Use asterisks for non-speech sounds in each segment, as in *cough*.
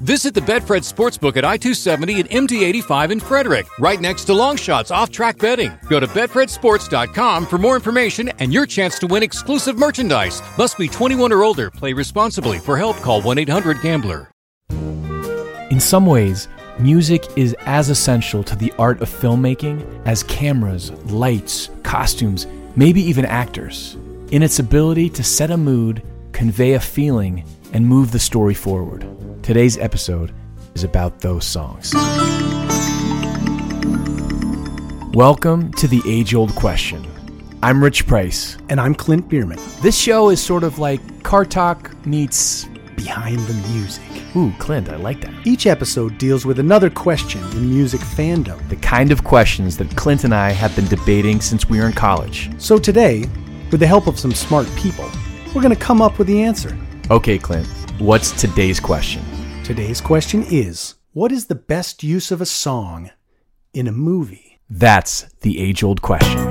Visit the Betfred Sportsbook at I 270 and MD 85 in Frederick, right next to Longshots off track betting. Go to BetfredSports.com for more information and your chance to win exclusive merchandise. Must be 21 or older. Play responsibly. For help, call 1 800 Gambler. In some ways, music is as essential to the art of filmmaking as cameras, lights, costumes, maybe even actors, in its ability to set a mood, convey a feeling, and move the story forward. Today's episode is about those songs. Welcome to the age old question. I'm Rich Price. And I'm Clint Bierman. This show is sort of like Car Talk meets. Behind the music. Ooh, Clint, I like that. Each episode deals with another question in music fandom. The kind of questions that Clint and I have been debating since we were in college. So today, with the help of some smart people, we're going to come up with the answer. Okay, Clint, what's today's question? Today's question is What is the best use of a song in a movie? That's the age old question.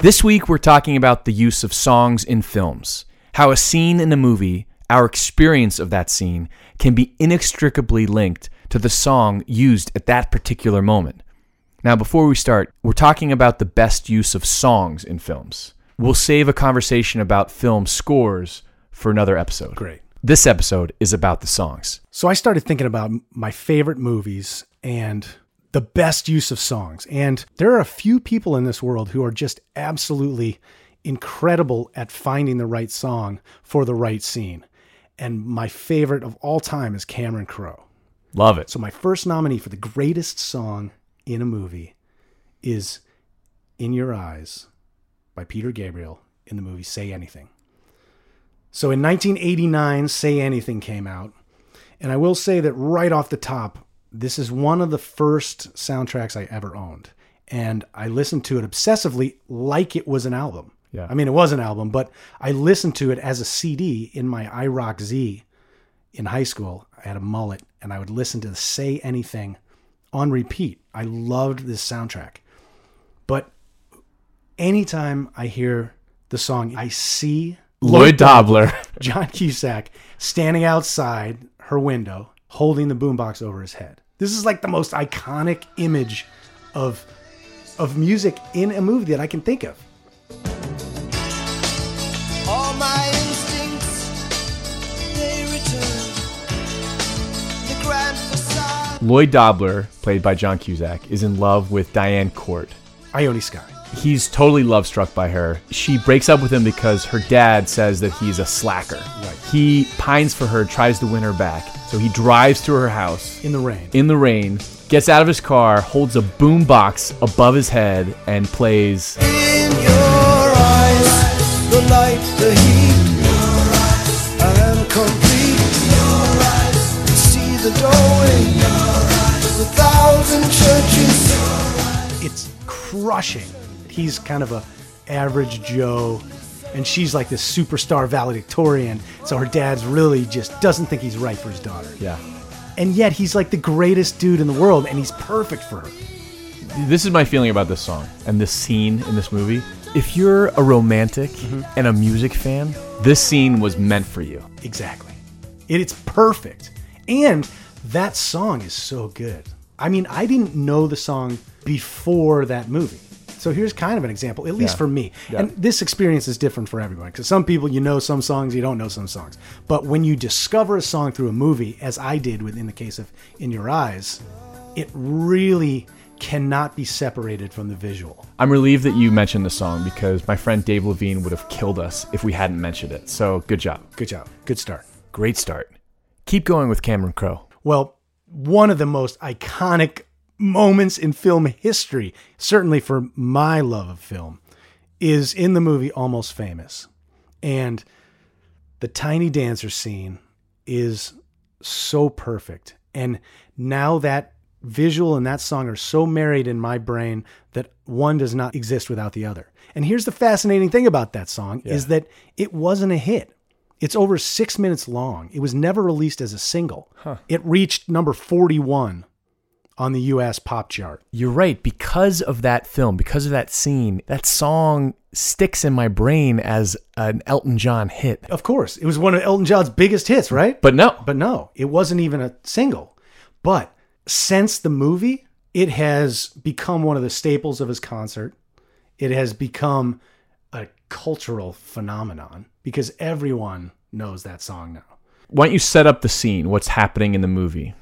This week, we're talking about the use of songs in films. How a scene in a movie, our experience of that scene, can be inextricably linked to the song used at that particular moment. Now, before we start, we're talking about the best use of songs in films. We'll save a conversation about film scores for another episode. Great. This episode is about the songs. So I started thinking about my favorite movies and the best use of songs. And there are a few people in this world who are just absolutely incredible at finding the right song for the right scene. And my favorite of all time is Cameron Crowe. Love it. So my first nominee for the greatest song in a movie is In Your Eyes by Peter Gabriel in the movie Say Anything. So in 1989, Say Anything came out. And I will say that right off the top, this is one of the first soundtracks I ever owned. And I listened to it obsessively like it was an album. Yeah. I mean, it was an album, but I listened to it as a CD in my iRock Z in high school. I had a mullet and I would listen to Say Anything on repeat. I loved this soundtrack. But anytime I hear the song, I see Lloyd Dobler. *laughs* John Cusack standing outside her window holding the boombox over his head. This is like the most iconic image of of music in a movie that I can think of. Lloyd Dobler, played by John Cusack, is in love with Diane Court. Ione Skye. He's totally love struck by her. She breaks up with him because her dad says that he's a slacker. Right. He pines for her, tries to win her back. So he drives to her house In the rain. in the rain, gets out of his car, holds a boom box above his head, and plays. In your eyes, the light, the heat. Crushing. He's kind of a average Joe and she's like this superstar valedictorian. So her dad's really just doesn't think he's right for his daughter. Yeah. And yet he's like the greatest dude in the world and he's perfect for her. This is my feeling about this song and this scene in this movie. If you're a romantic mm-hmm. and a music fan, this scene was meant for you. Exactly. It, it's perfect. And that song is so good. I mean, I didn't know the song before that movie. So here's kind of an example, at least Yeah. for me. Yeah. And this experience is different for everyone because some people you know some songs, you don't know some songs. But when you discover a song through a movie, as I did within the case of In Your Eyes, it really cannot be separated from the visual. I'm relieved that you mentioned the song because my friend Dave Levine would have killed us if we hadn't mentioned it. So good job. Good job. Good start. Great start. Keep going with Cameron Crowe. Well, one of the most iconic moments in film history, certainly for my love of film, is in the movie Almost Famous. And the tiny dancer scene is so perfect. And now that visual and that song are so married in my brain that one does not exist without the other. And here's the fascinating thing about that song is that it wasn't a hit. It's over six minutes long. It was never released as a single. It reached number 41 on the US pop chart. You're right. Because of that film, because of that scene, that song sticks in my brain as an Elton John hit. Of course, it was one of Elton John's biggest hits, right? But no, But no, it wasn't even a single. But since the movie, it has become one of the staples of his concert. It has become a cultural phenomenon because everyone knows that song now. why don't you set up the scene? What's happening in the movie?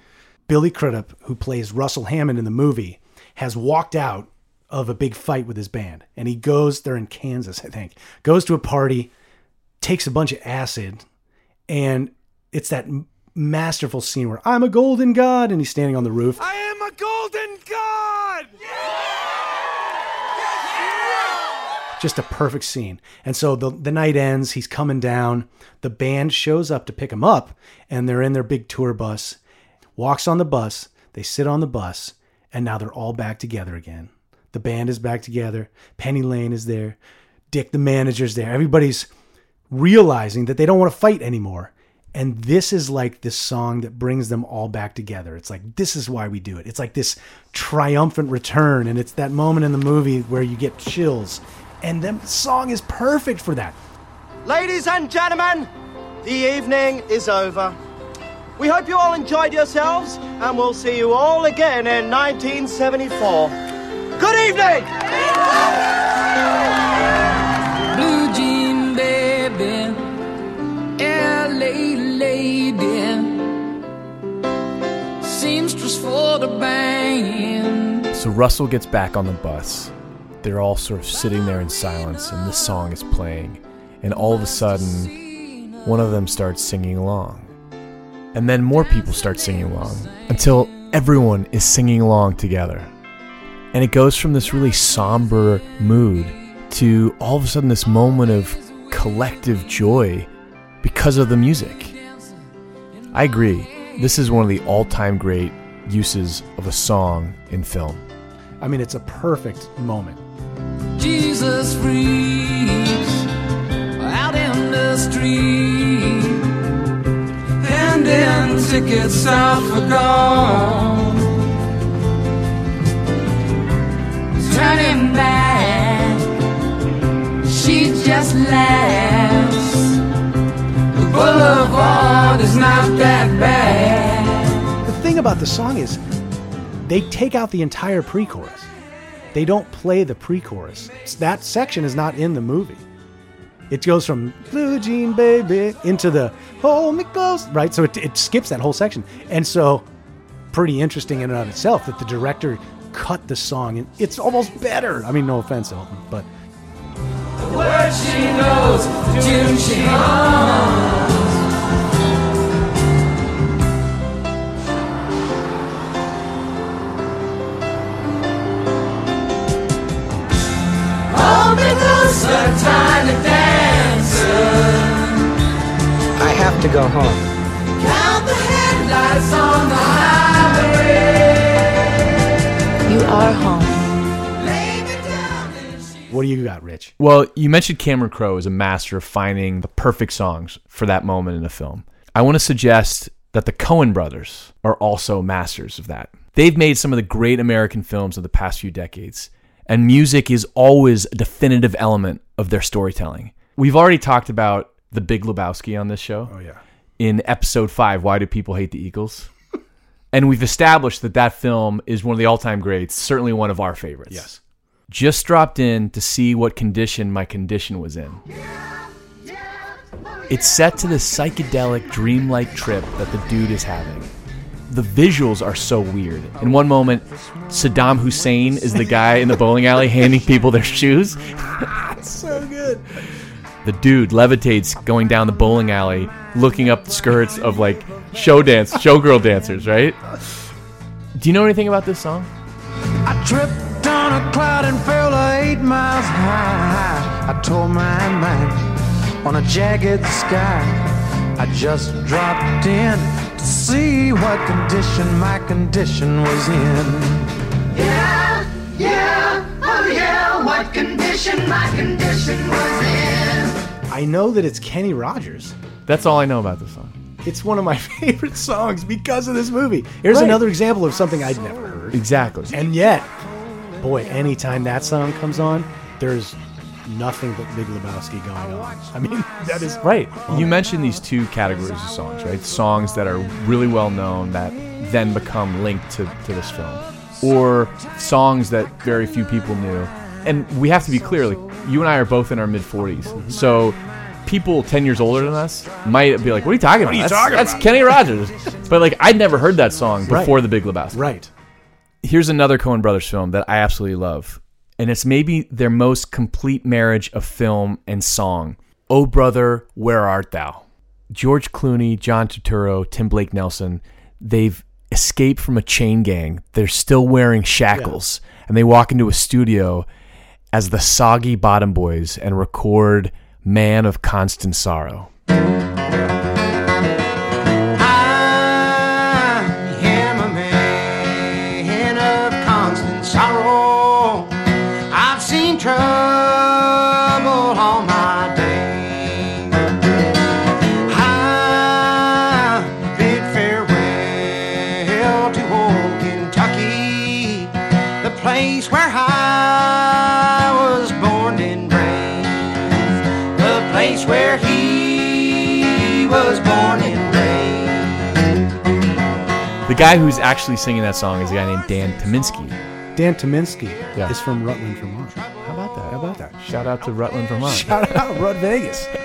Billy Crudup, who plays Russell Hammond in the movie, has walked out of a big fight with his band. And he goes, they're in Kansas, I think, goes to a party, takes a bunch of acid, and it's that masterful scene where I'm a golden god, and he's standing on the roof. I am a golden god! just a perfect scene. And so the the night ends, he's coming down, the band shows up to pick him up, and they're in their big tour bus. Walks on the bus, they sit on the bus, and now they're all back together again. The band is back together, Penny Lane is there, Dick the manager's there. Everybody's realizing that they don't want to fight anymore. And this is like this song that brings them all back together. It's like, this is why we do it. It's like this triumphant return. And it's that moment in the movie where you get chills. And the song is perfect for that. Ladies and gentlemen, the evening is over. We hope you all enjoyed yourselves, and we'll see you all again in 1974. Good evening! Blue jean baby, LA lady, seamstress for the band. So Russell gets back on the bus. They're all sort of sitting there in silence, and this song is playing. And all of a sudden, one of them starts singing along. And then more people start singing along until everyone is singing along together. And it goes from this really somber mood to all of a sudden this moment of collective joy because of the music. I agree. This is one of the all time great uses of a song in film. I mean, it's a perfect moment. Jesus freaks out in the street. Handing tickets for gone. Turning back, she just laughs. The boulevard is not that bad. The thing about the song is they take out the entire pre chorus. They don't play the pre chorus. That section is not in the movie. It goes from blue jean baby into the hold me close, right? So it, it skips that whole section. And so, pretty interesting in and of itself that the director cut the song. And it's almost better. I mean, no offense, Elton, but Word she knows, the tune she hums. Hold me closer. I have to go home. Count the headlights on the highway. You are home. Lay me down and she what do you got, Rich? Well, you mentioned Cameron Crowe as a master of finding the perfect songs for that moment in a film. I want to suggest that the Coen brothers are also masters of that. They've made some of the great American films of the past few decades, and music is always a definitive element of their storytelling. We've already talked about The Big Lebowski on this show. Oh, yeah. In episode five, Why Do People Hate the Eagles? *laughs* and we've established that that film is one of the all time greats, certainly one of our favorites. Yes. Just dropped in to see what condition my condition was in. It's set to this psychedelic, dreamlike trip that the dude is having. The visuals are so weird. In one moment, Saddam Hussein is the guy in the bowling alley handing people their shoes. *laughs* That's so good. The dude levitates going down the bowling alley, looking up the skirts of like show dance, showgirl dancers, right? Do you know anything about this song? I tripped on a cloud and fell eight miles high. I tore my mind on a jagged sky. I just dropped in to see what condition my condition was in. Yeah, yeah, oh yeah, what condition my condition was in. I know that it's Kenny Rogers. That's all I know about this song. It's one of my *laughs* favorite songs because of this movie. Here's Right. another example of something I'd never heard. Exactly. And yet, boy, anytime that song comes on, there's nothing but Big Lebowski going on. I mean, *laughs* that is Right. You mentioned these two categories of songs, right? Songs that are really well known that then become linked to, to this film, or songs that very few people knew. And we have to be clear, like, you and I are both in our mid 40s. So people 10 years older than us might be like, what are you talking about? are you that's, talking that's about?" Kenny *laughs* Rogers. but, like, I'd never heard that song Right. before The Big Lebowski. right. Here's another Coen Brothers film that I absolutely love, and it's maybe their most complete marriage of film and song. Oh brother, where art thou? George Clooney, John Turturro, Tim Blake Nelson, they've escaped from a chain gang. They're still wearing shackles, and they walk into a studio as the Soggy Bottom Boys and record Man of Constant Sorrow. Place where he was born and raised. The guy who's actually singing that song is a guy named Dan Tyminski. Dan Tyminski Yeah. is from Rutland, Vermont. How about that? How about that? Shout out to Rutland, Vermont. *laughs* Shout out Rut Vegas. *laughs*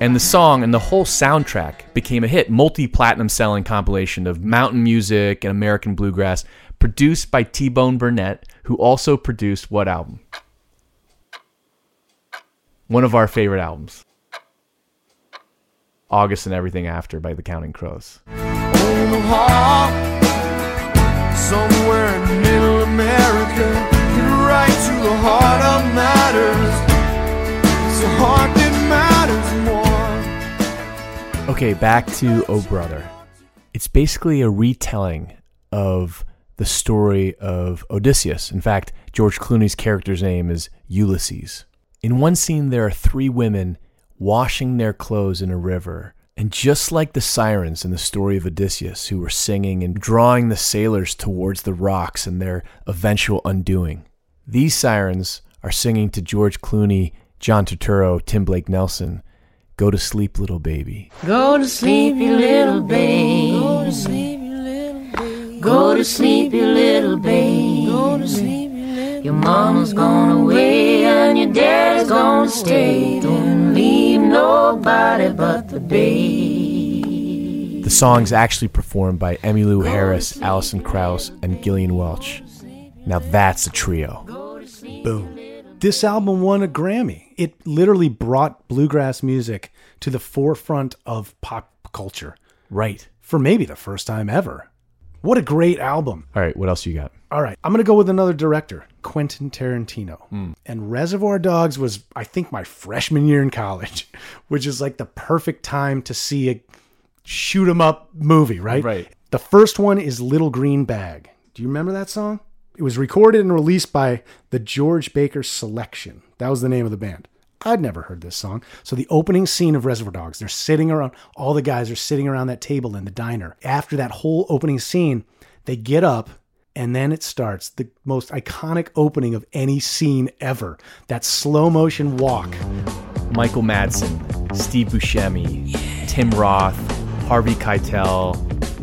And the song and the whole soundtrack became a hit, multi-platinum selling compilation of mountain music and American bluegrass, produced by T-Bone Burnett, who also produced what album? One of our favorite albums. August and Everything After by the Counting Crows. Omaha, somewhere in middle America, right to the heart of matters. It's the heart that matters more. Okay, back to Oh Brother. It's basically a retelling of the story of Odysseus. In fact, George Clooney's character's name is Ulysses. In one scene, there are three women washing their clothes in a river. And just like the sirens in the story of Odysseus, who were singing and drawing the sailors towards the rocks and their eventual undoing, these sirens are singing to George Clooney, John Turturro, Tim Blake Nelson, Go to sleep, little baby. Go to sleep, you little baby. Go to sleep, you little baby. Go to sleep, you little babe. Go to sleep, Your mama's gone away and your dad's gonna stay. Don't leave nobody but the babe. The song's actually performed by Emmylou Harris, Alison Krauss, and Gillian Welch. Now that's a trio. Boom. This album won a Grammy. It literally brought bluegrass music to the forefront of pop culture Right. for maybe the first time ever. What a great album. All right, what else you got? All right, I'm going to go with another director, Quentin Tarantino. Hmm. And Reservoir Dogs was, I think, my freshman year in college, *laughs* which is like the perfect time to see a shoot 'em up movie, right? Right. The first one is Little Green Bag. Do you remember that song? It was recorded and released by the George Baker Selection. That was the name of the band. I'd never heard this song. So the opening scene of Reservoir Dogs, they're sitting around, all the guys are sitting around that table in the diner. After that whole opening scene, they get up and then it starts the most iconic opening of any scene ever. That slow motion walk. Michael Madsen, Steve Buscemi, Tim Roth, Harvey Keitel.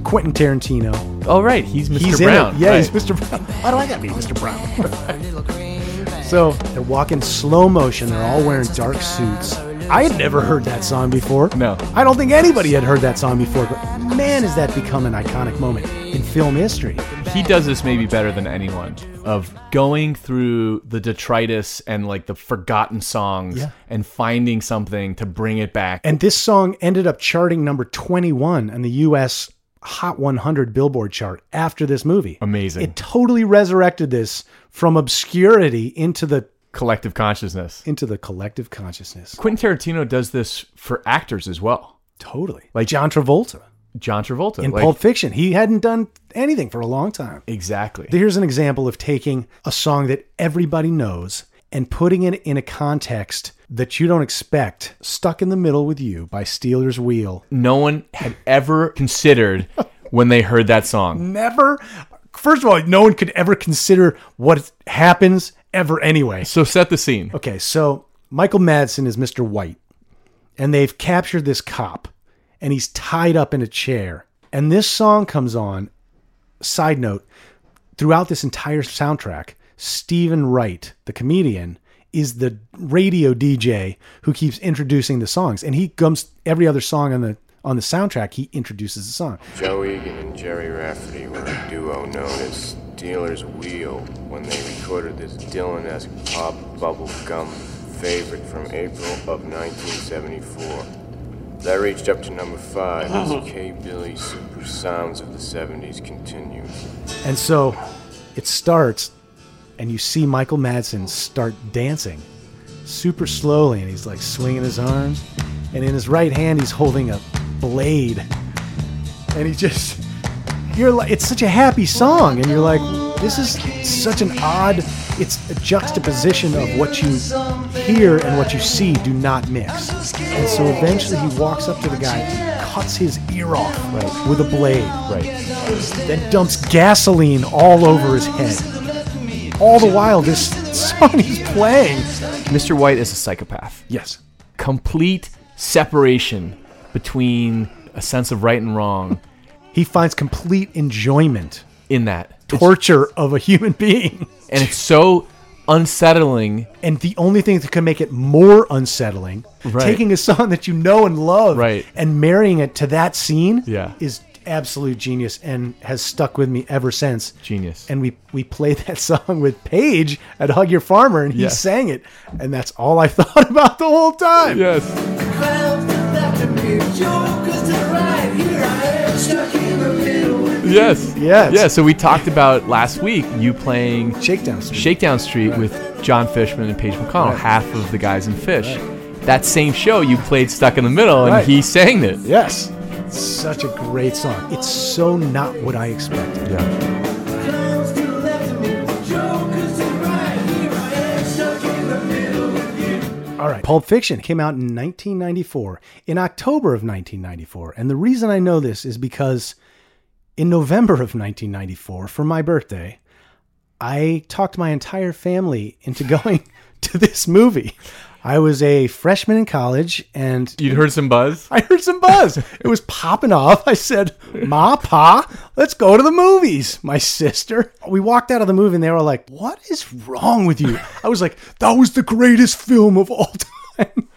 Quentin Tarantino. Oh, right, he's Mr. He's Brown. Yeah, right. he's Mr. Brown. *laughs* Why do I got to be Mr. Brown? *laughs* so they're walking slow motion. They're all wearing dark suits. I had never heard that song before. No. I don't think anybody had heard that song before. But man, has that become an iconic moment in film history. He does this maybe better than anyone of going through the detritus and like the forgotten songs Yeah. and finding something to bring it back. And this song ended up charting number 21 on the U.S. Hot 100 Billboard chart after this movie. Amazing. It totally resurrected this from obscurity into the Collective consciousness. into the collective consciousness. Quentin Tarantino does this for actors as well. Totally. Like John Travolta. John Travolta. in like- Pulp Fiction. He hadn't done anything for a long time. Exactly. Here's an example of taking a song that everybody knows and putting it in a context that you don't expect. Stuck in the Middle with You by Stealers Wheel. No one had ever considered when they heard that song. Never, first of all, no one could ever consider what happens ever anyway. So set the scene. Okay, so Michael Madsen is Mr. White, and they've captured this cop, and he's tied up in a chair. And this song comes on. Side note, throughout this entire soundtrack, Steven Wright, the comedian, is the radio DJ who keeps introducing the songs, and he comes every other song on the on the soundtrack. He introduces the song. Joe Egan and Gerry Rafferty were a duo known as Stealers Wheel when they recorded this Dylan-esque pop bubblegum favorite from April of 1974. That reached up to number five as uh-huh. K. Billy's super sounds of the 70s continued. And so it starts, and you see Michael Madsen start dancing super slowly, and he's like swinging his arms, and in his right hand he's holding a blade, and he just you're like it's such a happy song, and you're like this is such an odd. It's a juxtaposition of what you hear and what you see do not mix, and so eventually he walks up to the guy, cuts his ear off right, with a blade, Right. then dumps gasoline all over his head. All the while, this song is playing. Mr. White is a psychopath. Yes. Complete separation between a sense of right and wrong He finds complete enjoyment, in that. It's- torture of a human being. and it's so unsettling. And the only thing that can make it more unsettling, Right. taking a song that you know and love Right. and marrying it to that scene Yeah. is absolute genius and has stuck with me ever since. Genius. And we we played *laughs* that song with Page at Hug Your Farmer and he Yes. sang it. And that's all I *laughs* thought about the whole time. Yes. Yes. Yes. Yeah. So we talked about last week you playing Shakedown Street. Shakedown Street with Jon Fishman and Page McConnell, Right. half of the guys in Phish. That same show you played Stuck in the Middle, and Right. he sang it. Yes. Such a great song. It's so not what I expected. Yeah. All right. Pulp Fiction came out in 1994, in October of 1994. And the reason I know this is because in November of 1994, for my birthday, I talked my entire family into *laughs* going to this movie. I was a freshman in college and You'd heard some buzz. I heard some buzz. it was popping off. I said, Ma, Pa, let's go to the movies. My sister. We walked out of the movie and they were like, What is wrong with you? I was like, That was the greatest film of all *laughs* time.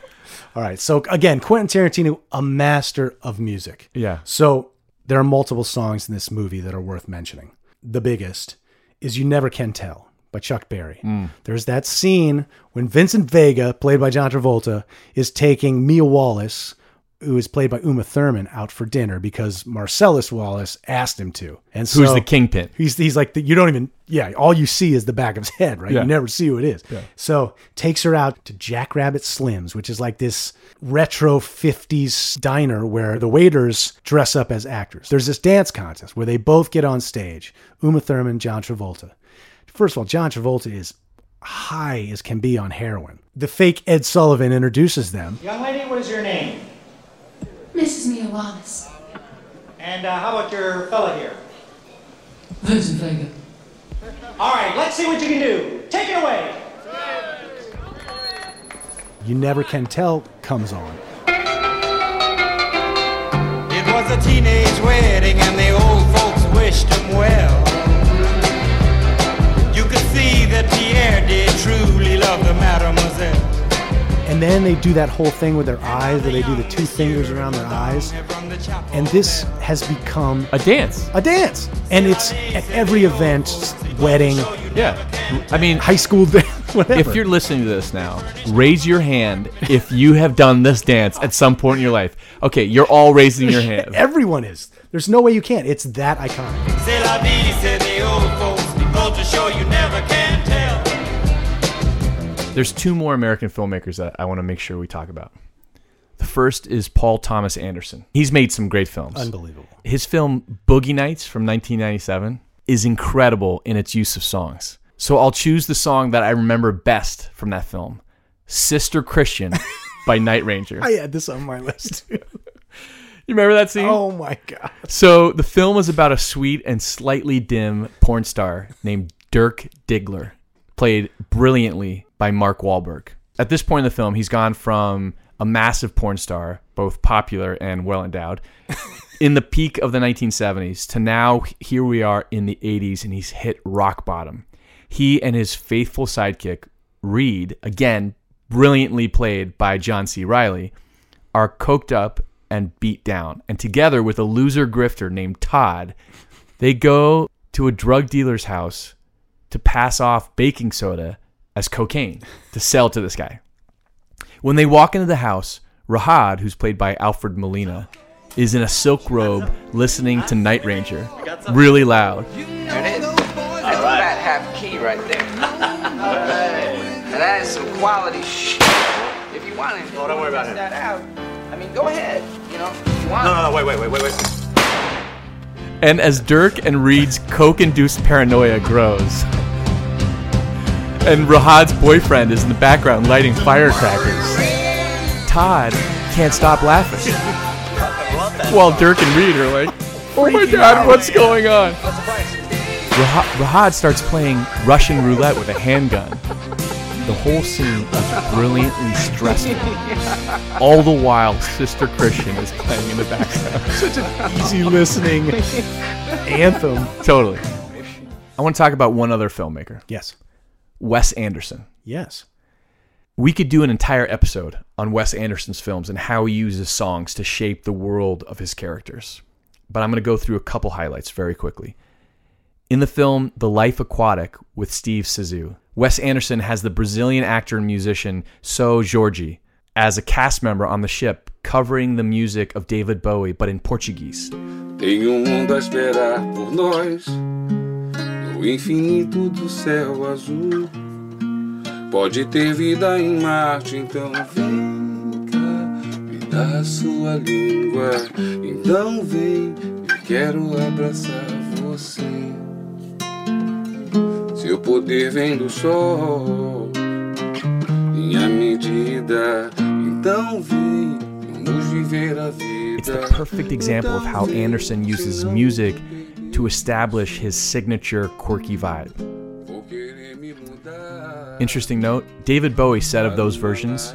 all right. So, again, Quentin Tarantino, a master of music. Yeah. So, there are multiple songs in this movie that are worth mentioning. The biggest is You Never Can Tell by Chuck Berry. Mm. There's that scene when Vincent Vega, played by John Travolta, is taking Mia Wallace, who is played by Uma Thurman, out for dinner because Marcellus Wallace asked him to. And so Who's the kingpin? He's he's like the, you don't even yeah. All you see is the back of his head, right? Yeah. You never see who it is. So takes her out to Jackrabbit Slims, which is like this retro '50s diner where the waiters dress up as actors. There's this dance contest where they both get on stage. Uma Thurman, John Travolta. First of all, John Travolta is high as can be on heroin. The fake Ed Sullivan introduces them. Young lady, what is your name? Mrs. Mia Wallace. And uh, how about your fella here? Vincent Vega. All right, let's see what you can do. Take it away. You never can tell comes on. It was a teenage wedding and the old folks wished him well. Love the mademoiselle. And then they do that whole thing with their eyes where they do the two fingers around their eyes. And this has become a dance. A dance. And it's at every event, wedding. Yeah. I mean, high school day, *laughs* whatever. If you're listening to this now, raise your hand if you have done this dance at some point in your life. Okay, you're all raising your hand. *laughs* Everyone is. There's no way you can't. It's that iconic. There's two more American filmmakers that I want to make sure we talk about. The first is Paul Thomas Anderson. He's made some great films. Unbelievable. His film Boogie Nights from 1997 is incredible in its use of songs. So I'll choose the song that I remember best from that film Sister Christian *laughs* by Night Ranger. I had this on my list. too. *laughs* You remember that scene? oh my god. So the film is about a sweet and slightly dim porn star named Dirk Diggler, played brilliantly by Mark Wahlberg. At this point in the film, he's gone from a massive porn star, both popular and well endowed, *laughs* in the peak of the 1970s to now here we are in the 80s and he's hit rock bottom. He and his faithful sidekick, Reed, again brilliantly played by John C. Reilly, are coked up and beat down. And together with a loser grifter named Todd, they go to a drug dealer's house to pass off baking soda as cocaine to sell to this guy. When they walk into the house, Rahad, who's played by Alfred Molina, is in a silk robe listening to Night Ranger really loud. There it is. That's a fat half key right there. Now *laughs* that is some quality shit. If you want to, Oh, don't worry about test it. that out. I mean, go ahead. You know, if you want. No, no, no, wait, wait, wait, wait, wait. And as Dirk and Reed's coke induced paranoia grows, and Rahad's boyfriend is in the background lighting firecrackers, Todd can't stop laughing. While Dirk and Reed are like, oh my god, what's going on? Rah- Rahad starts playing Russian roulette with a handgun. The whole scene is brilliantly stressful. *laughs* All the while, Sister Christian is playing in the background. *laughs* Such an *laughs* easy listening anthem. Totally. I want to talk about one other filmmaker, Yes. Wes Anderson. Yes. We could do an entire episode on Wes Anderson's films and how he uses songs to shape the world of his characters. But I'm going to go through a couple highlights very quickly. In the film The Life Aquatic with Steve Zissou, Wes Anderson has the Brazilian actor and musician Seu Jorge as a cast member on the ship covering the music of David Bowie but in Portuguese. No infinito do céu azul. Pode ter vida em Marte, então vem cá, me dá sua língua. Então vem, eu quero abraçar você. Seu poder vem do sol, minha medida. Então vem, vamos viver a vida. It's the perfect example of how Anderson uses music to establish his signature quirky vibe. Interesting note David Bowie said of those versions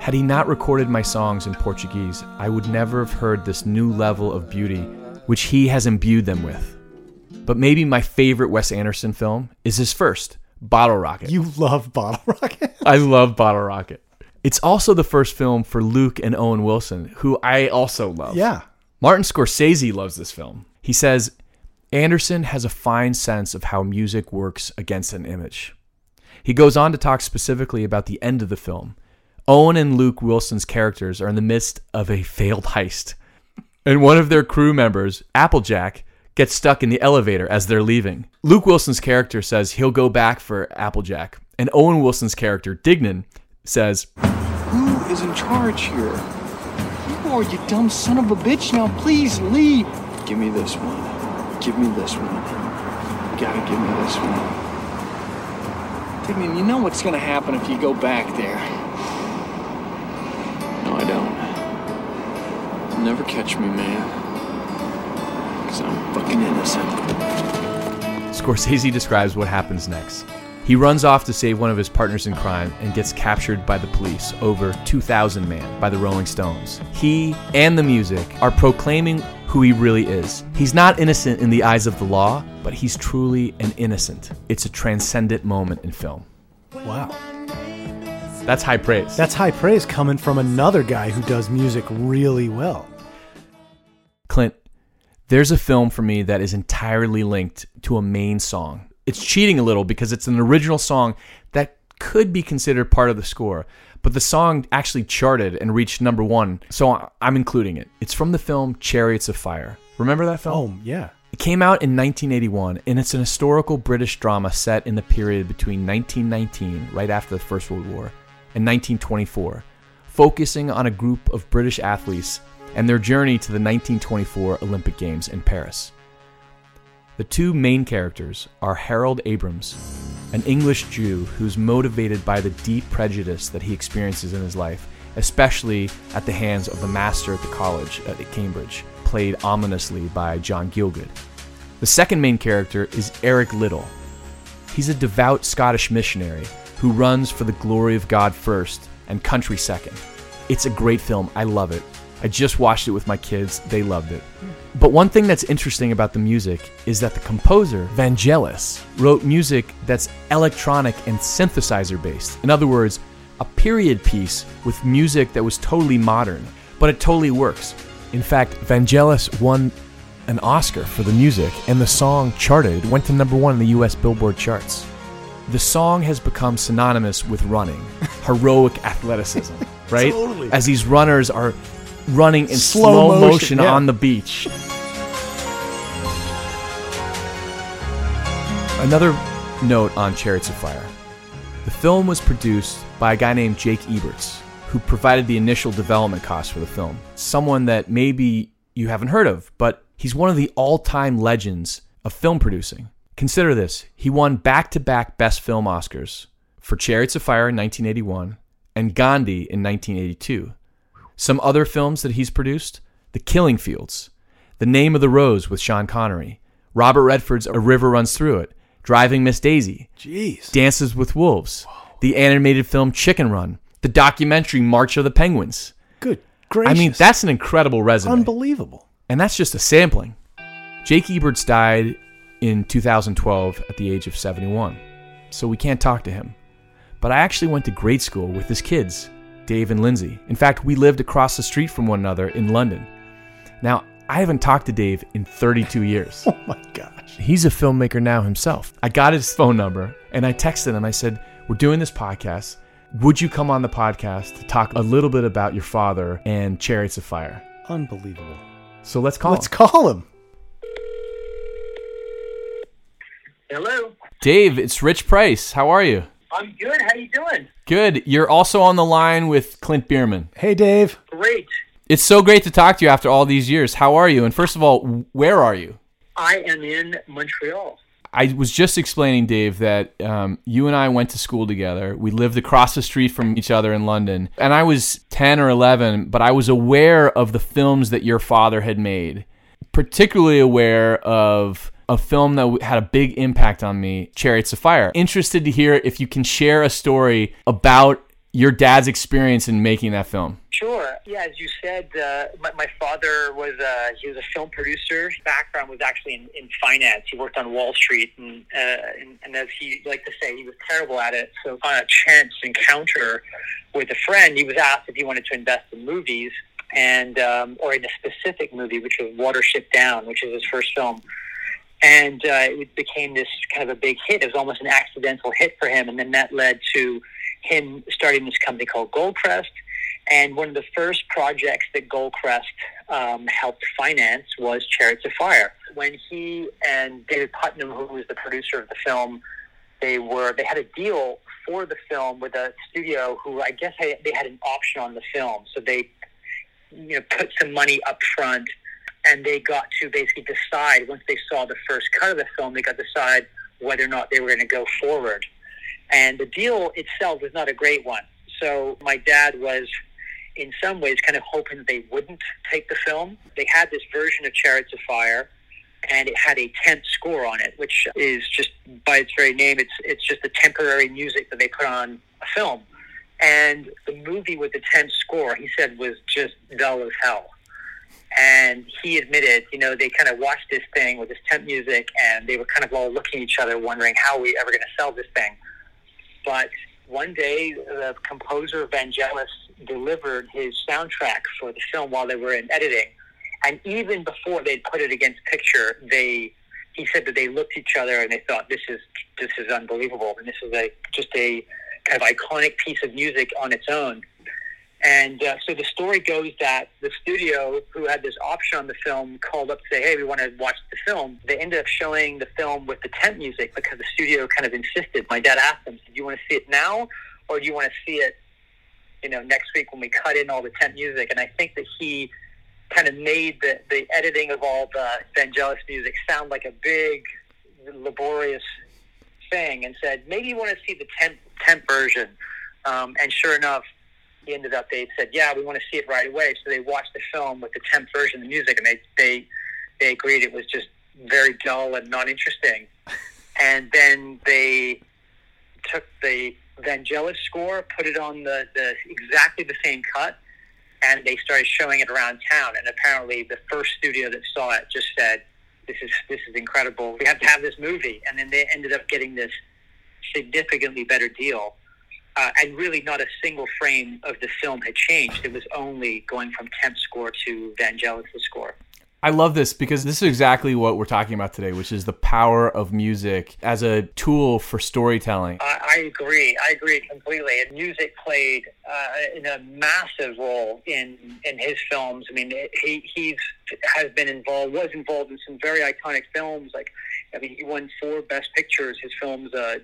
Had he not recorded my songs in Portuguese, I would never have heard this new level of beauty which he has imbued them with. But maybe my favorite Wes Anderson film is his first, Bottle Rocket. You love Bottle Rocket. *laughs* I love Bottle Rocket. It's also the first film for Luke and Owen Wilson, who I also love. Yeah. Martin Scorsese loves this film. He says Anderson has a fine sense of how music works against an image. He goes on to talk specifically about the end of the film. Owen and Luke Wilson's characters are in the midst of a failed heist, and one of their crew members, Applejack, gets stuck in the elevator as they're leaving. Luke Wilson's character says he'll go back for Applejack, and Owen Wilson's character, Dignan, says, Who is in charge here? You are, you dumb son of a bitch. Now please leave. Give me this one. Give me this one. You gotta give me this one. You know what's gonna happen if you go back there. No, I don't. You'll never catch me, man. Because I'm fucking innocent. Scorsese describes what happens next. He runs off to save one of his partners in crime and gets captured by the police, over 2,000 man, by the Rolling Stones. He and the music are proclaiming who he really is. He's not innocent in the eyes of the law, but he's truly an innocent. It's a transcendent moment in film. Wow. That's high praise. That's high praise coming from another guy who does music really well. Clint, there's a film for me that is entirely linked to a main song. It's cheating a little because it's an original song that could be considered part of the score, but the song actually charted and reached number one, so I'm including it. It's from the film Chariots of Fire. Remember that film? Oh, yeah. It came out in 1981, and it's an historical British drama set in the period between 1919, right after the First World War, and 1924, focusing on a group of British athletes and their journey to the 1924 Olympic Games in Paris. The two main characters are Harold Abrahams, an English Jew who's motivated by the deep prejudice that he experiences in his life, especially at the hands of the master at the college at Cambridge, played ominously by John Gielgud. The second main character is Eric Liddell. He's a devout Scottish missionary who runs for the glory of God first and country second. It's a great film. I love it. I just watched it with my kids. They loved it. But one thing that's interesting about the music is that the composer, Vangelis, wrote music that's electronic and synthesizer based. In other words, a period piece with music that was totally modern, but it totally works. In fact, Vangelis won an Oscar for the music, and the song charted, went to number one in the US Billboard charts. The song has become synonymous with running, *laughs* heroic athleticism, right? Totally. As these runners are running in Slow slow, motion, motion, yeah. on the beach. Another note on Chariots of Fire. The film was produced by a guy named Jake Eberts, who provided the initial development costs for the film. Someone that maybe you haven't heard of, but he's one of the all time legends of film producing. Consider this he won back to back Best Film Oscars for Chariots of Fire in 1981 and Gandhi in 1982. Some other films that he's produced The Killing Fields, The Name of the Rose with Sean Connery, Robert Redford's A River Runs Through It, Driving Miss Daisy, Jeez. Dances with Wolves, the animated film Chicken Run, the documentary March of the Penguins. Good gracious. I mean, that's an incredible resume. unbelievable. And that's just a sampling. Jake Eberts died in 2012 at the age of 71, so we can't talk to him. But I actually went to grade school with his kids, Dave and Lindsay. In fact, we lived across the street from one another in London. Now, I haven't talked to Dave in 32 years. *laughs* Oh my gosh. He's a filmmaker now himself. I got his phone number and I texted him. I said, We're doing this podcast. Would you come on the podcast to talk a little bit about your father and Chariots of Fire? Unbelievable. So let's call Let's him. call him. Hello. Dave, it's Rich Price. How are you? I'm good. How are you doing? Good. You're also on the line with Clint Bierman. Hey, Dave. Great. It's so great to talk to you after all these years. How are you? And first of all, where are you? I am in Montreal. I was just explaining, Dave, that um, you and I went to school together. We lived across the street from each other in London. And I was 10 or 11, but I was aware of the films that your father had made, particularly aware of a film that had a big impact on me, Chariots of Fire. Interested to hear if you can share a story about your dad's experience in making that film. Sure. Yeah, as you said, uh, my, my father was uh, he was a film producer. His background was actually in, in finance. He worked on Wall Street, and, uh, and and as he liked to say, he was terrible at it. So on a chance encounter with a friend, he was asked if he wanted to invest in movies and um, or in a specific movie, which was Watership Down, which is his first film. And uh, it became this kind of a big hit. It was almost an accidental hit for him, and then that led to him starting this company called Goldcrest. And one of the first projects that Goldcrest um, helped finance was Chariots of Fire. When he and David Puttnam, who was the producer of the film, they were they had a deal for the film with a studio who I guess they had an option on the film, so they you know put some money up front, and they got to basically decide once they saw the first cut of the film, they got to decide whether or not they were going to go forward. And the deal itself was not a great one. So my dad was in some ways kind of hoping they wouldn't take the film. They had this version of Chariots of Fire, and it had a temp score on it, which is just by its very name, it's it's just the temporary music that they put on a film. And the movie with the temp score, he said, was just dull as hell. And he admitted, you know, they kind of watched this thing with this temp music, and they were kind of all looking at each other, wondering how are we ever going to sell this thing. But one day, the composer Vangelis delivered his soundtrack for the film while they were in editing, and even before they'd put it against picture, they he said that they looked at each other and they thought this is this is unbelievable, and this is a just a kind of iconic piece of music on its own. And uh, so the story goes that the studio who had this option on the film called up to say, "Hey, we want to watch the film." They ended up showing the film with the temp music because the studio kind of insisted. My dad asked them, "Do you want to see it now, or do you want to see it you know, next week when we cut in all the temp music. And I think that he kind of made the, the editing of all the Vangelis music sound like a big, laborious thing and said, maybe you want to see the temp, temp version. Um, and sure enough, he ended up, they said, yeah, we want to see it right away. So they watched the film with the temp version of the music and they, they, they agreed it was just very dull and not interesting. *laughs* And then they took the Vangelis score, put it on the, the exactly the same cut, and they started showing it around town. And apparently, the first studio that saw it just said, "This is this is incredible. We have to have this movie." And then they ended up getting this significantly better deal. Uh, and really, not a single frame of the film had changed. It was only going from temp score to Vangelis score. I love this because this is exactly what we're talking about today, which is the power of music as a tool for storytelling. I, I agree. I agree completely. And music played uh, in a massive role in in his films. I mean, he he's has been involved, was involved in some very iconic films. Like, I mean, he won four Best Pictures. His films uh,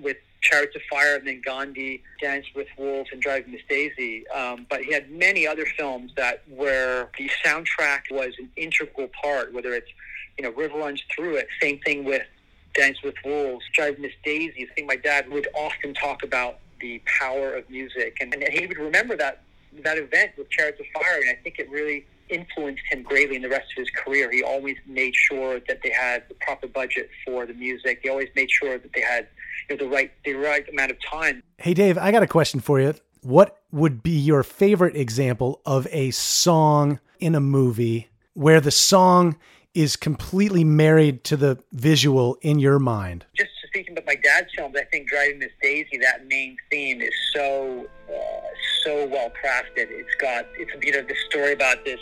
with Chariots of Fire and then Gandhi, Dance with Wolves, and Driving Miss Daisy. Um, but he had many other films that where the soundtrack was an integral part, whether it's, you know, River Runs Through It, same thing with Dance with Wolves, Driving Miss Daisy. I think my dad would often talk about the power of music, and, and he would remember that that event with Chariots of Fire, and I think it really influenced him greatly in the rest of his career. He always made sure that they had the proper budget for the music. He always made sure that they had you know, the right the right amount of time. Hey, Dave, I got a question for you. What would be your favorite example of a song in a movie where the song is completely married to the visual in your mind? Just speaking about my dad's films, I think Driving Miss Daisy, that main theme is so uh, so well crafted. It's got it's you know the story about this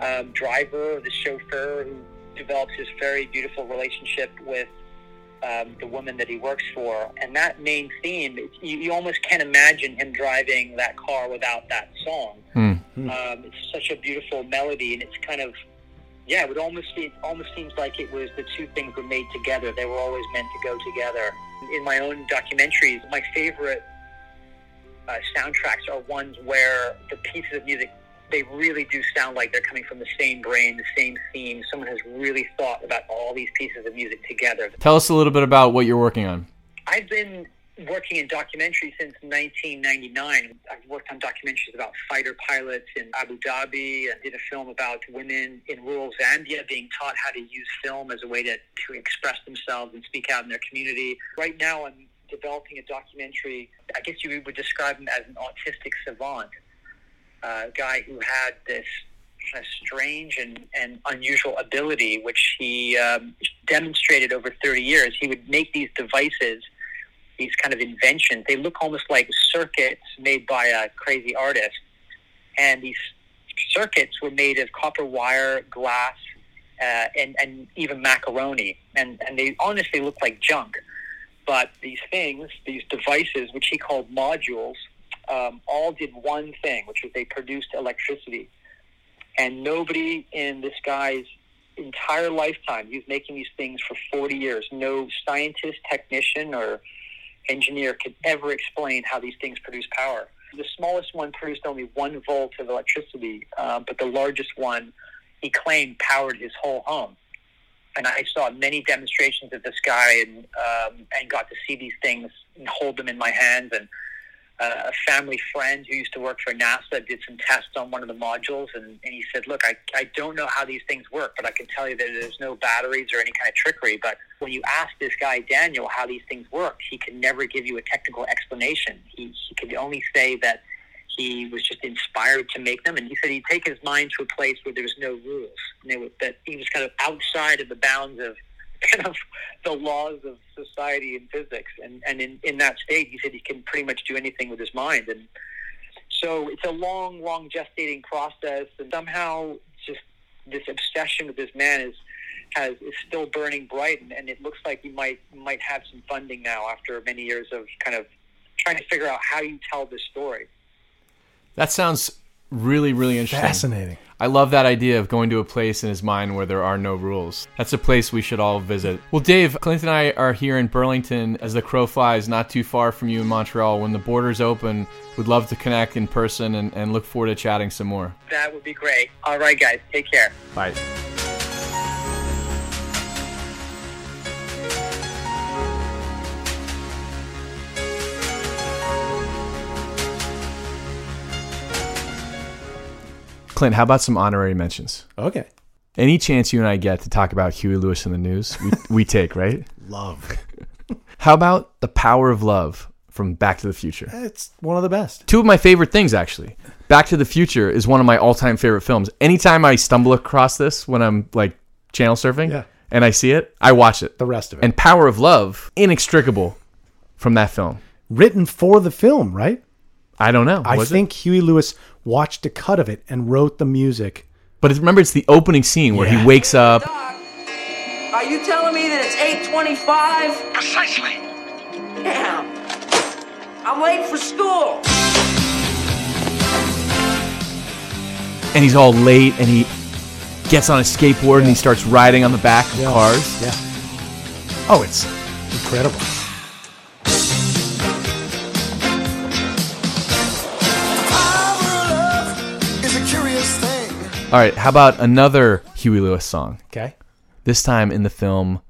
um, driver, the chauffeur who develops this very beautiful relationship with um, the woman that he works for, and that main theme, it, you, you almost can't imagine him driving that car without that song. Mm-hmm. Um, it's such a beautiful melody, and it's kind of, yeah, it would almost it almost seems like it was the two things were made together. They were always meant to go together. In my own documentaries, my favorite uh, soundtracks are ones where the pieces of music they really do sound like they're coming from the same brain, the same theme. Someone has really thought about all these pieces of music together. Tell us a little bit about what you're working on. I've been working in documentary since 1999. I've worked on documentaries about fighter pilots in Abu Dhabi and did a film about women in rural Zambia being taught how to use film as a way to, to express themselves and speak out in their community. Right now, I'm developing a documentary. I guess you would describe him as an autistic savant guy who had this kind of strange and, and unusual ability, which he um, demonstrated over 30 years. He would make these devices, these kind of inventions. They look almost like circuits made by a crazy artist. And these circuits were made of copper wire, glass, uh, and, and even macaroni. And, and they honestly look like junk. But these things, these devices, which he called modules, um, all did one thing, which was they produced electricity. And nobody in this guy's entire lifetime, he was making these things for 40 years, no scientist, technician, or engineer could ever explain how these things produce power. The smallest one produced only one volt of electricity, uh, but the largest one, he claimed, powered his whole home. And I saw many demonstrations of this guy and, um, and got to see these things and hold them in my hands. And a family friend who used to work for NASA did some tests on one of the modules, and, and he said, "Look, I, I don't know how these things work, but I can tell you that there's no batteries or any kind of trickery. But when you ask this guy Daniel how these things work, he can never give you a technical explanation. He, he could only say that." He was just inspired to make them, and he said he'd take his mind to a place where there was no rules, and they were, that he was kind of outside of the bounds of kind of the laws of society and physics. And, and in, in that state, he said he can pretty much do anything with his mind. And so it's a long, long gestating process. And somehow just this obsession with this man is, has, is still burning bright. And, and it looks like he might, might have some funding now after many years of kind of trying to figure out how you tell this story. That sounds really, really interesting. Fascinating. I love that idea of going to a place in his mind where there are no rules. That's a place we should all visit. Well, Dave, Clint and I are here in Burlington as the crow flies, not too far from you in Montreal. When the borders open, we'd love to connect in person and, and look forward to chatting some more. That would be great. All right, guys. Take care. Bye. Clint, how about some honorary mentions? Okay. Any chance you and I get to talk about Huey Lewis and the News, we, we take, right? *laughs* Love. How about The Power of Love from Back to the Future? It's one of the best. Two of my favorite things, actually. Back to the Future is one of my all time favorite films. Anytime I stumble across this when I'm like channel surfing Yeah. and I see it, I watch it. The rest of it. And Power of Love, inextricable from that film. Written for the film, right? I don't know. I Was it? think Huey Lewis watched a cut of it and wrote the music. But it's, remember, it's the opening scene where Yeah. he wakes up. Are you telling me that it's 825? Precisely. Damn. I'm late for school. and he's all late and he gets on a skateboard and he starts riding on the back of cars. Yeah. Oh, it's incredible. All right, how about another Huey Lewis song? Okay. This time in the film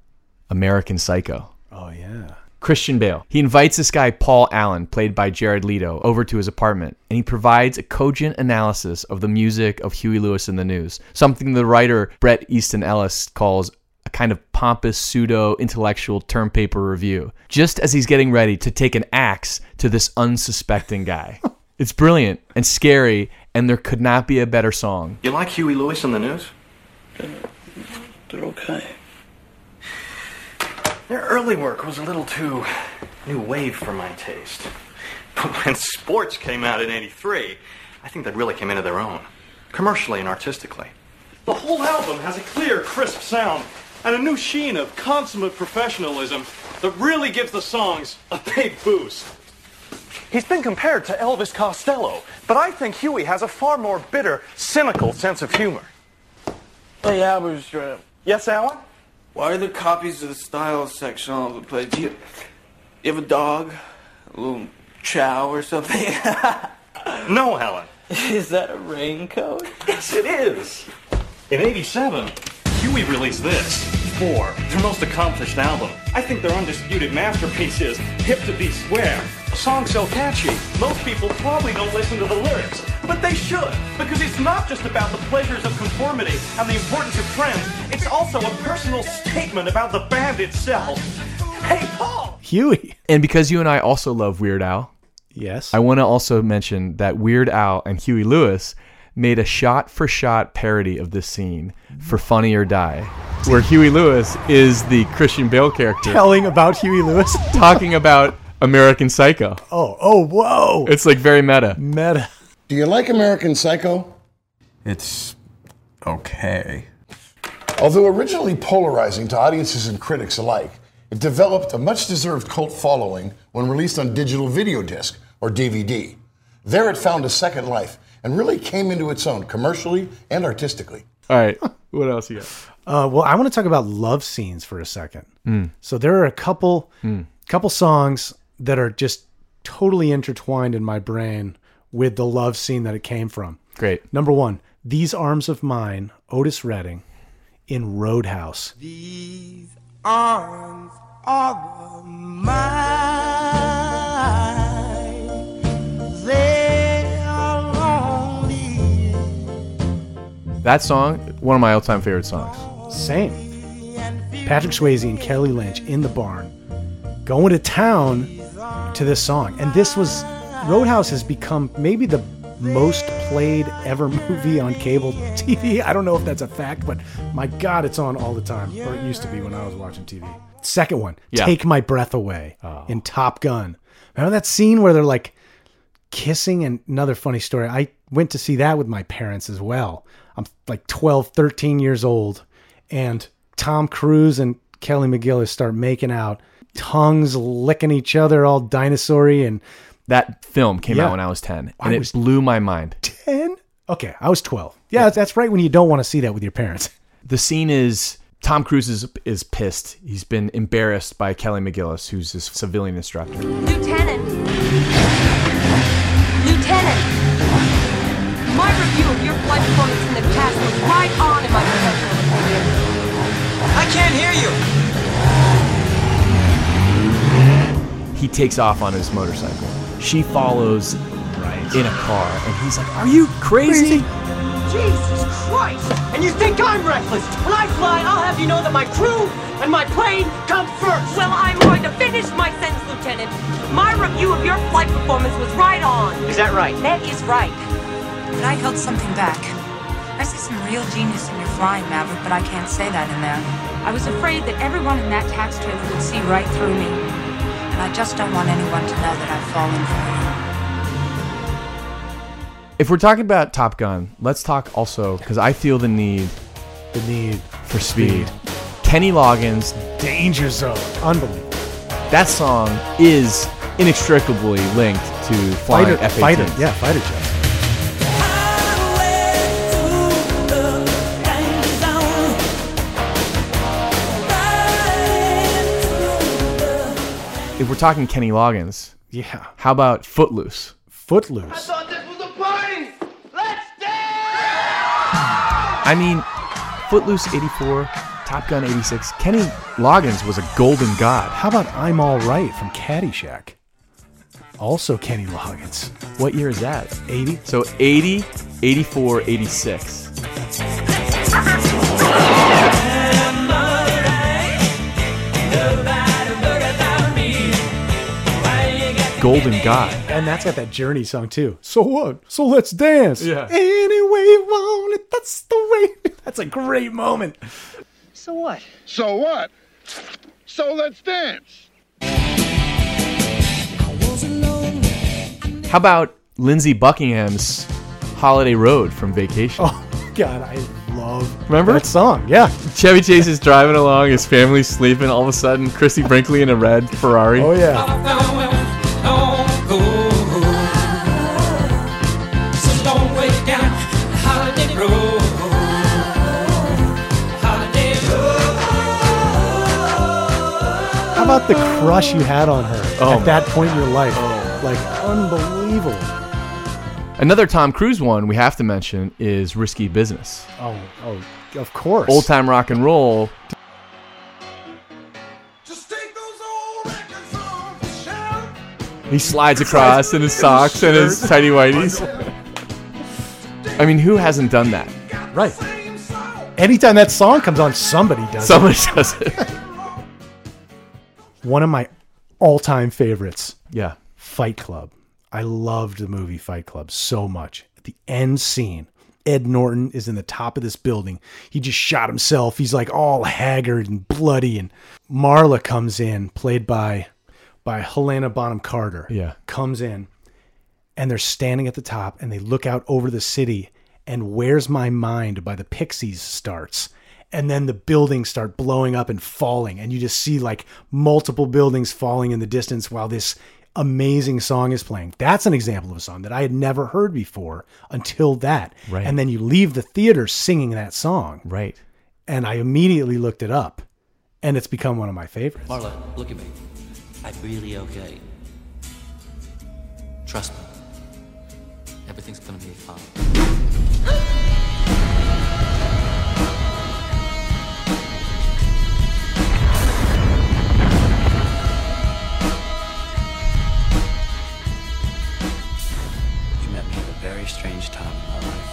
American Psycho. Oh yeah. Christian Bale. He invites this guy, Paul Allen, played by Jared Leto, over to his apartment, and he provides a cogent analysis of the music of Huey Lewis and the News, something the writer Bret Easton Ellis calls a kind of pompous, pseudo intellectual term paper review, just as he's getting ready to take an axe to this unsuspecting guy. *laughs* it's brilliant and scary, and there could not be a better song. You like Huey Lewis and the News? They're okay. Their early work was a little too new wave for my taste. But when sports came out in 83, I think they really came into their own, commercially and artistically. The whole album has a clear, crisp sound and a new sheen of consummate professionalism that really gives the songs a big boost. He's been compared to Elvis Costello, but I think Huey has a far more bitter, cynical sense of humor. Hey, Albert, uh, Yes, Allen? why are there copies of the style section all over the place? Do you, you have a dog? A little chow or something? *laughs* No, Allen. Is that a raincoat? Yes, it is. In 87, Huey released this, Fore, their most accomplished album. I think their undisputed masterpiece is Hip to Be Square. A song so catchy, most people probably don't listen to the lyrics. But they should, because it's not just about the pleasures of conformity and the importance of trends, it's also a personal statement about the band itself. Hey, Paul! Huey. And because you and I also love Weird Al, Yes. I want to also mention that Weird Al and Huey Lewis made a shot for shot parody of this scene for Funny or Die, where Huey Lewis is the Christian Bale character Telling about Huey Lewis. talking about American Psycho. Oh, oh, whoa. It's like very meta. Meta. Do you like American Psycho? It's okay. Although originally polarizing to audiences and critics alike, it developed a much deserved cult following when released on digital video disc or DVD. There it found a second life and really came into its own commercially and artistically. All right. *laughs* What else you got? Uh, well, I want to talk about love scenes for a second. Mm. So there are a couple, Mm. couple songs that are just totally intertwined in my brain with the love scene that it came from. Great. Number one, "These Arms of Mine," Otis Redding, in Roadhouse. These arms are mine. They are lonely. That song, one of my all time favorite songs. Same. Patrick Swayze and Kelly Lynch in the barn, going to town to this song. And this was Roadhouse has become maybe the most played ever *laughs* movie on cable TV. I don't know if that's a fact, but my God, it's on all the time, or it used to be when I was watching TV. Second one, Yeah. Take My Breath Away oh. in Top Gun. Remember that scene where they're like kissing? And another funny story, I went to see that with my parents as well. I'm like 12, 13 years old, and Tom Cruise and Kelly McGillis start making out, tongues licking each other, all dinosaur and That film came Yeah. out when I was 10, and I it was- blew my mind. 10? Okay, I was 12. Yeah, that's- that's right when you don't want to see that with your parents. *laughs* The scene is Tom Cruise is, is pissed. He's been embarrassed by Kelly McGillis, who's his civilian instructor. Lieutenant! Lieutenant! My review of your flight performance in the test was right on in my professional opinion. I can't hear you. He takes off on his motorcycle. She follows in a car, and he's like, Are you crazy? Jesus Christ! And you think I'm reckless? When I fly, I'll have you know that my crew and my plane come first. Well, I'm going to finish my sentence, Lieutenant. My review of your flight performance was right on. Is that right? That is right. But I held something back. I see some real genius in your flying, Maverick, but I can't say that in there. I was afraid that everyone in that TACTS trailer would see right through me. And I just don't want anyone to know that I've fallen for you. If we're talking about Top Gun, let's talk also because I feel the need, the need for speed. Kenny Loggins, Danger Zone. Unbelievable. that song is inextricably linked to flying Fighter, F-18s. fighter, yeah, fighter jet. If we're talking Kenny Loggins, Yeah. how about Footloose? Footloose. I mean, Footloose 84, Top Gun 86. Kenny Loggins was a golden god. How about I'm All Right from Caddyshack? Also Kenny Loggins. What year is that? 80. So 80, 84, 86. *laughs* Golden God. And that's got that Journey song too. So what? So let's dance. Yeah. Any way you want it, that's the way. *laughs* That's a great moment. So what? So what? So let's dance. How about Lindsey Buckingham's Holiday Road from Vacation? Oh God, I love Remember that song? Yeah. Chevy Chase is driving along, his family's sleeping. All of a sudden, Christie Brinkley in a red Ferrari. Oh yeah. How about the crush you had on her Oh, at that point in your life? Oh. Like unbelievable. Another Tom Cruise one we have to mention is Risky Business. Oh, oh, of course. Old time rock and roll. He slides across in his socks and his tidy whities. I mean, who hasn't done that? Right. Anytime that song comes on, somebody does. Somebody it. does it. *laughs* One of my all-time favorites. Yeah. Fight Club. I loved the movie Fight Club so much. At the end scene, Ed Norton is in the top of this building. He just shot himself. He's like all haggard and bloody. And Marla comes in, played by by Helena Bonham Carter. Yeah. Comes in and they're standing at the top and they look out over the city and Where's My Mind by the Pixies starts. And then the buildings start blowing up and falling. And you just see like multiple buildings falling in the distance while this amazing song is playing. That's an example of a song that I had never heard before until that. Right. And then you leave the theater singing that song. Right. And I immediately looked it up. And it's become one of my favorites. Marla, look at me. I'm really okay. Trust me. Everything's gonna be fine. You met me at a very strange time in my life.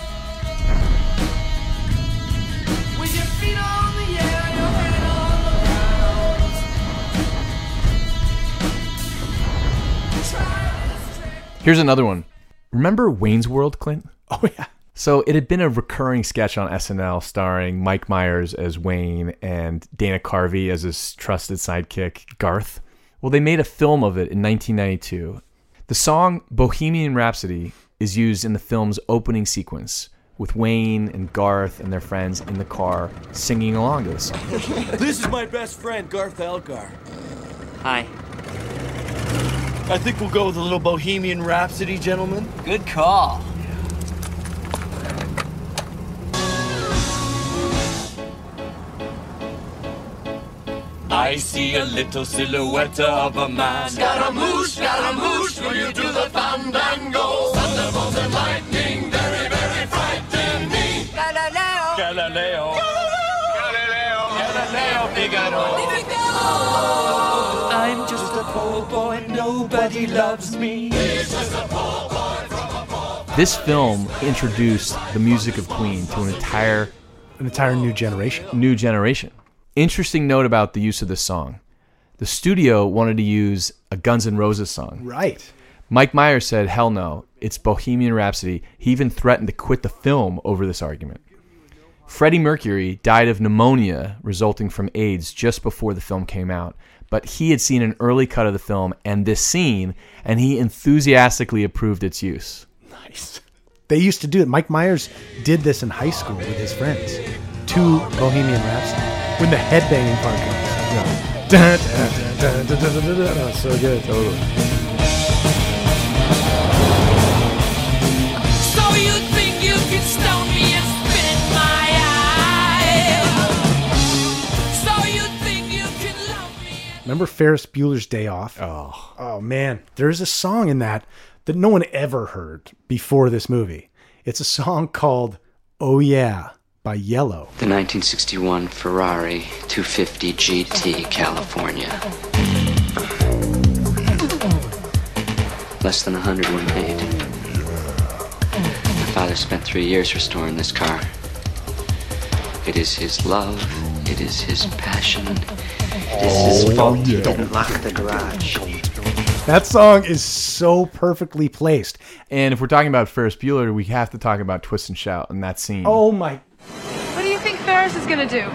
With your feet on the Here's another one. Remember Wayne's World, Clint? *laughs* Oh yeah. So it had been a recurring sketch on SNL starring Mike Myers as Wayne and Dana Carvey as his trusted sidekick, Garth. Well, they made a film of it in 1992. The song Bohemian Rhapsody is used in the film's opening sequence with Wayne and Garth and their friends in the car singing along to the song. *laughs* this is my best friend, Garth Algar. Hi. I think we'll go with a little Bohemian Rhapsody, gentlemen. Good call. I see a little silhouette of a man. Scaramouche, Scaramouche, will you do the fandango? Thunderbolts and lightning, very, very frightening. me. Galileo, Galileo. Nobody loves me. This film introduced the music of Queen to an entire an entire new generation. New generation. Interesting note about the use of this song. The studio wanted to use a Guns N' Roses song. Right. Mike Myers said, "Hell no, it's Bohemian Rhapsody." He even threatened to quit the film over this argument. Freddie Mercury died of pneumonia resulting from AIDS just before the film came out, but he had seen an early cut of the film and this scene, and he enthusiastically approved its use. Nice. They used to do it. Mike Myers did this in high school with his friends to Bohemian Rhapsody when the headbanging part comes. Oh, *laughs* so good. Totally. Remember Ferris Bueller's Day Off? Oh. Oh man, there's a song in that that no one ever heard before this movie. It's a song called Oh Yeah by Yello. The 1961 Ferrari 250 GT California. Less than a hundred were made. My father spent three years restoring this car. It is his love. It is his passion. It is his fault he didn't lock the garage. That song is so perfectly placed. And if we're talking about Ferris Bueller, we have to talk about Twist and Shout and that scene. Oh my What do you think Ferris is gonna do? It's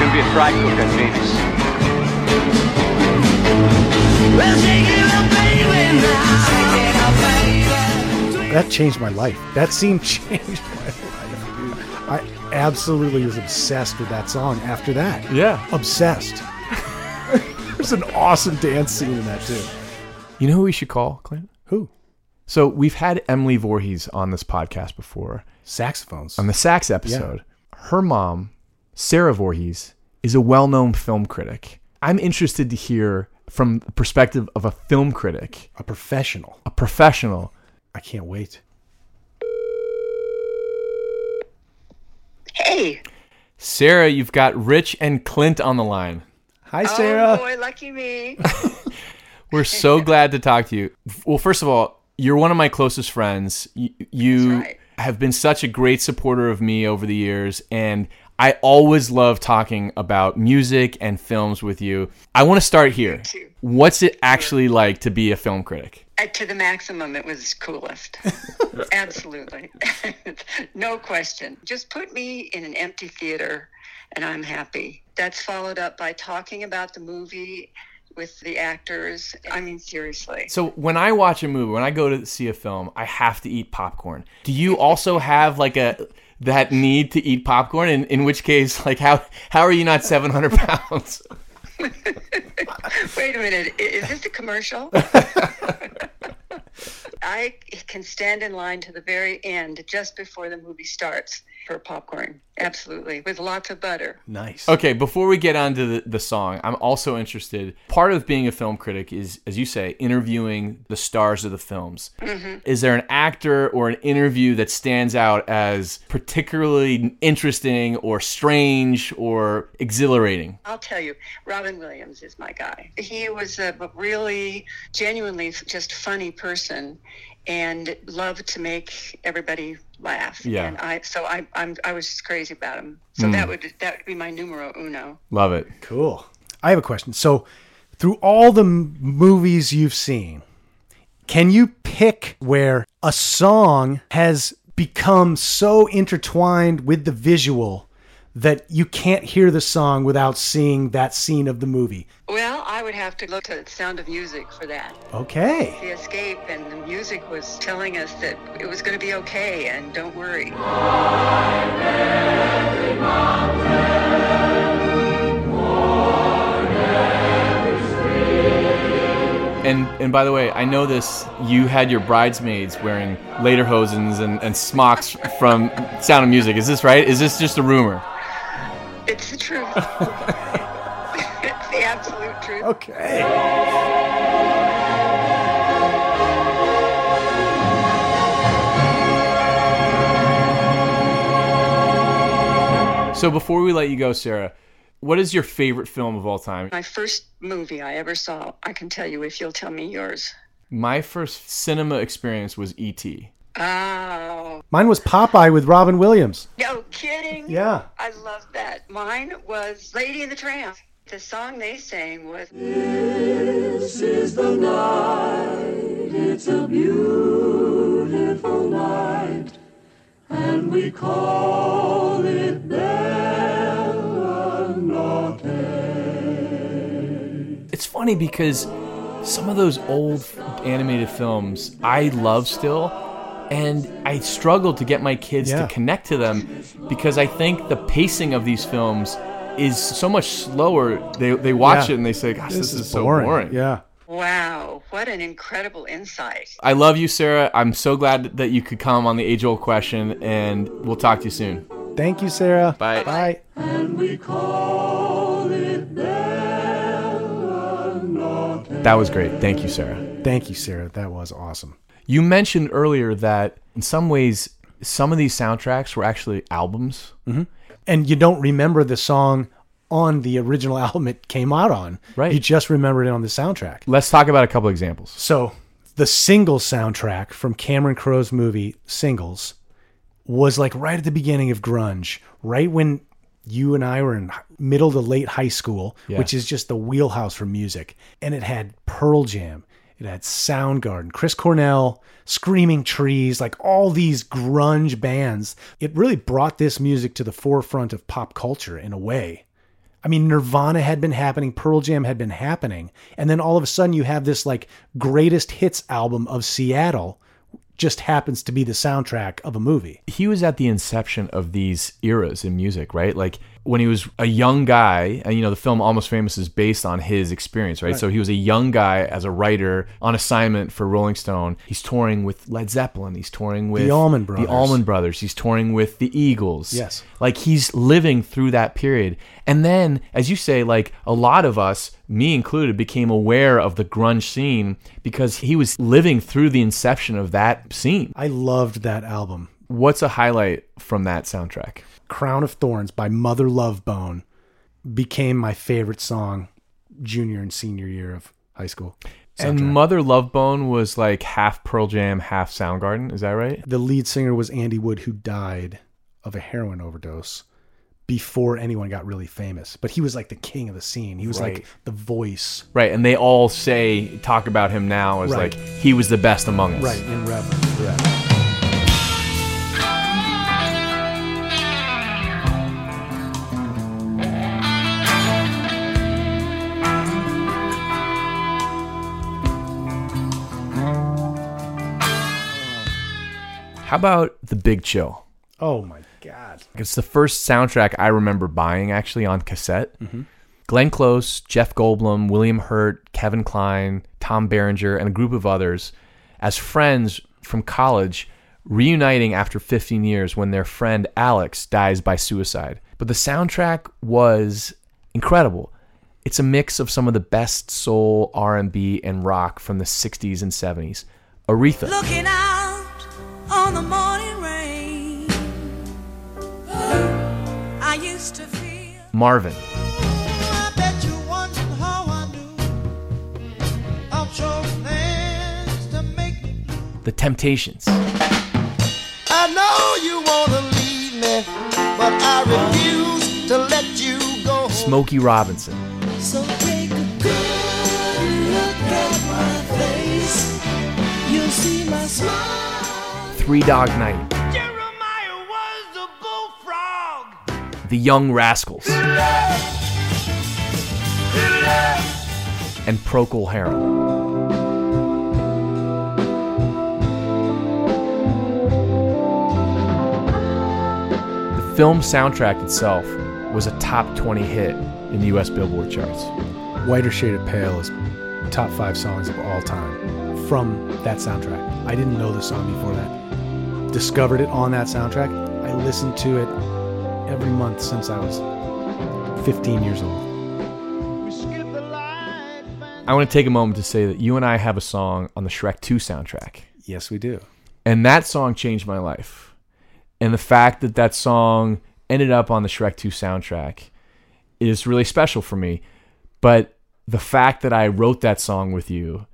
gonna be a fry cook on Venus. That changed my life. That scene *laughs* changed absolutely was obsessed with that song after that. Yeah. Obsessed. *laughs* There's an awesome dance scene in that too. You know who we should call, Clint? Who? So we've had Emily Voorhees on this podcast before. Saxophones. On the sax episode. Her mom, Sara Voorhees, is a well-known film critic. I'm interested to hear from the perspective of a film critic, a professional. A professional. I can't wait. Hey. Sara, you've got Rich and Clint on the line. Hi, Sara. Oh boy, lucky me. *laughs* We're so *laughs* glad to talk to you. Well, first of all, you're one of my closest friends. Y- You have been such a great supporter of me over the years, and I always love talking about music and films with you. I want to start here. What's it actually like to be a film critic? Uh, to the maximum, it was coolest. *laughs* Absolutely. *laughs* no question. Just put me in an empty theater and I'm happy. That's followed up by talking about the movie with the actors. I mean, seriously. So when I watch a movie, when I go to see a film, I have to eat popcorn. Do you also *laughs* have like a that need to eat popcorn? In in which case, like how how are you not seven hundred pounds? Wait a minute. Is this a commercial? *laughs* I can stand in line to the very end, just before the movie starts, for popcorn. Absolutely. With lots of butter. Nice. Okay, before we get on to the, the song, I'm also interested. Part of being a film critic is, as you say, interviewing the stars of the films. Mhm. Is there an actor or an interview that stands out as particularly interesting or strange or exhilarating? I'll tell you, Robin Williams is my guy. He was a really, genuinely just funny person and loved to make everybody laugh. Yeah. And I, so I, I'm, I was just crazy about him. So Mm. that would, that would be my numero uno. Love it. Cool. I have a question. So, through all the m- movies you've seen, can you pick where a song has become so intertwined with the visual that you can't hear the song without seeing that scene of the movie? Well, I would have to look at Sound of Music for that. Okay. The escape and the music was telling us that it was going to be okay and don't worry. And and by the way, I know this. You had your bridesmaids wearing lederhosens and, and smocks from Sound of Music. Is this right? Is this just a rumor? It's the truth. *laughs* it's the absolute truth. Okay. So before we let you go, Sara, what is your favorite film of all time? My first movie I ever saw, I can tell you if you'll tell me yours. My first cinema experience was E E.T. Oh, Mine was Popeye with Robin Williams. no kidding. Yeah. I love that. Mine was Lady and the Tramp. The song they sang was This is the night, it's a beautiful night, and we call it Bella Notte. It's funny because some of those old animated films I love still, and I struggle to get my kids Yeah. to connect to them because I think the pacing of these films is so much slower. They they watch Yeah. it and they say, "Gosh, this, is, so boring." boring." Yeah. Wow, what an incredible insight. I love you, Sara. I'm so glad that you could come on the age old question, and we'll talk to you soon. Thank you, Sara. Bye. Bye. And we call it Bella Notte. That was great. Thank you, Sara. Thank you, Sara. That was awesome. You mentioned earlier that in some ways, some of these soundtracks were actually albums. hmm And you don't remember the song on the original *laughs* album it came out on. Right. You just remember it on the soundtrack. Let's talk about a couple examples. So the single soundtrack from Cameron Crowe's movie Singles was like right at the beginning of grunge, right when you and I were in middle to late high school, Yeah. which is just the wheelhouse for music. And it had Pearl Jam, it had Soundgarden, Chris Cornell, Screaming Trees, like all these grunge bands. It really brought this music to the forefront of pop culture in a way. I mean, Nirvana had been happening, Pearl Jam had been happening, and then all of a sudden you have this like greatest hits album of Seattle just happens to be the soundtrack of a movie. He was at the inception of these eras in music, right? Like when he was a young guy, and you know, the film Almost Famous is based on his experience, right? Right. So he was a young guy as a writer on assignment for Rolling Stone. He's touring with Led Zeppelin. He's touring with the Allman Brothers. The Allman Brothers. He's touring with the Eagles. Yes. Like he's living through that period. And then, as you say, like a lot of us, me included, became aware of the grunge scene because he was living through the inception of that scene. I loved that album. What's a highlight from that soundtrack? Crown of Thorns by Mother Love Bone became my favorite song junior and senior year of high school. And. Mother Love Bone was like half Pearl Jam, half Soundgarden. Is that right? the lead singer was Andy Wood, who died of a heroin overdose before anyone got really famous. But he was like the king of the scene. He was Right. like the voice. Right. And they all say, talk about him now as Right. like he was the best among us. Right, in reverence. Yeah. How about The Big Chill? Oh my God. It's the first soundtrack I remember buying actually on cassette. Mhm. Glenn Close, Jeff Goldblum, William Hurt, Kevin Kline, Tom Berenger, and a group of others as friends from college reuniting after 15 years when their friend Alex dies by suicide. But the soundtrack was incredible. It's a mix of some of the best soul, R&B, and rock from the 60s and 70s. Aretha. On the morning rain. I used to feel. Marvin. I bet you're wondering how I knew. I'm sure things to make me. The Temptations. I know you wanna leave me, but I refuse to let you go. Smokey Robinson. So take a good look at my face. You'll see my smile. Three Dog Night. The Young Rascals. And Procol Harum. The film soundtrack itself was a top 20 hit in the US Billboard charts. Whiter Shade of Pale is top five songs of all time from that soundtrack. I didn't know the song before that. Discovered it on that soundtrack. I listened to it every month since I was 15 years old. I want to take a moment to say that you and I have a song on the Shrek 2 soundtrack. Yes, we do. And that song changed my life. And the fact that that song ended up on the Shrek 2 soundtrack is really special for me. But the fact that I wrote that song with you,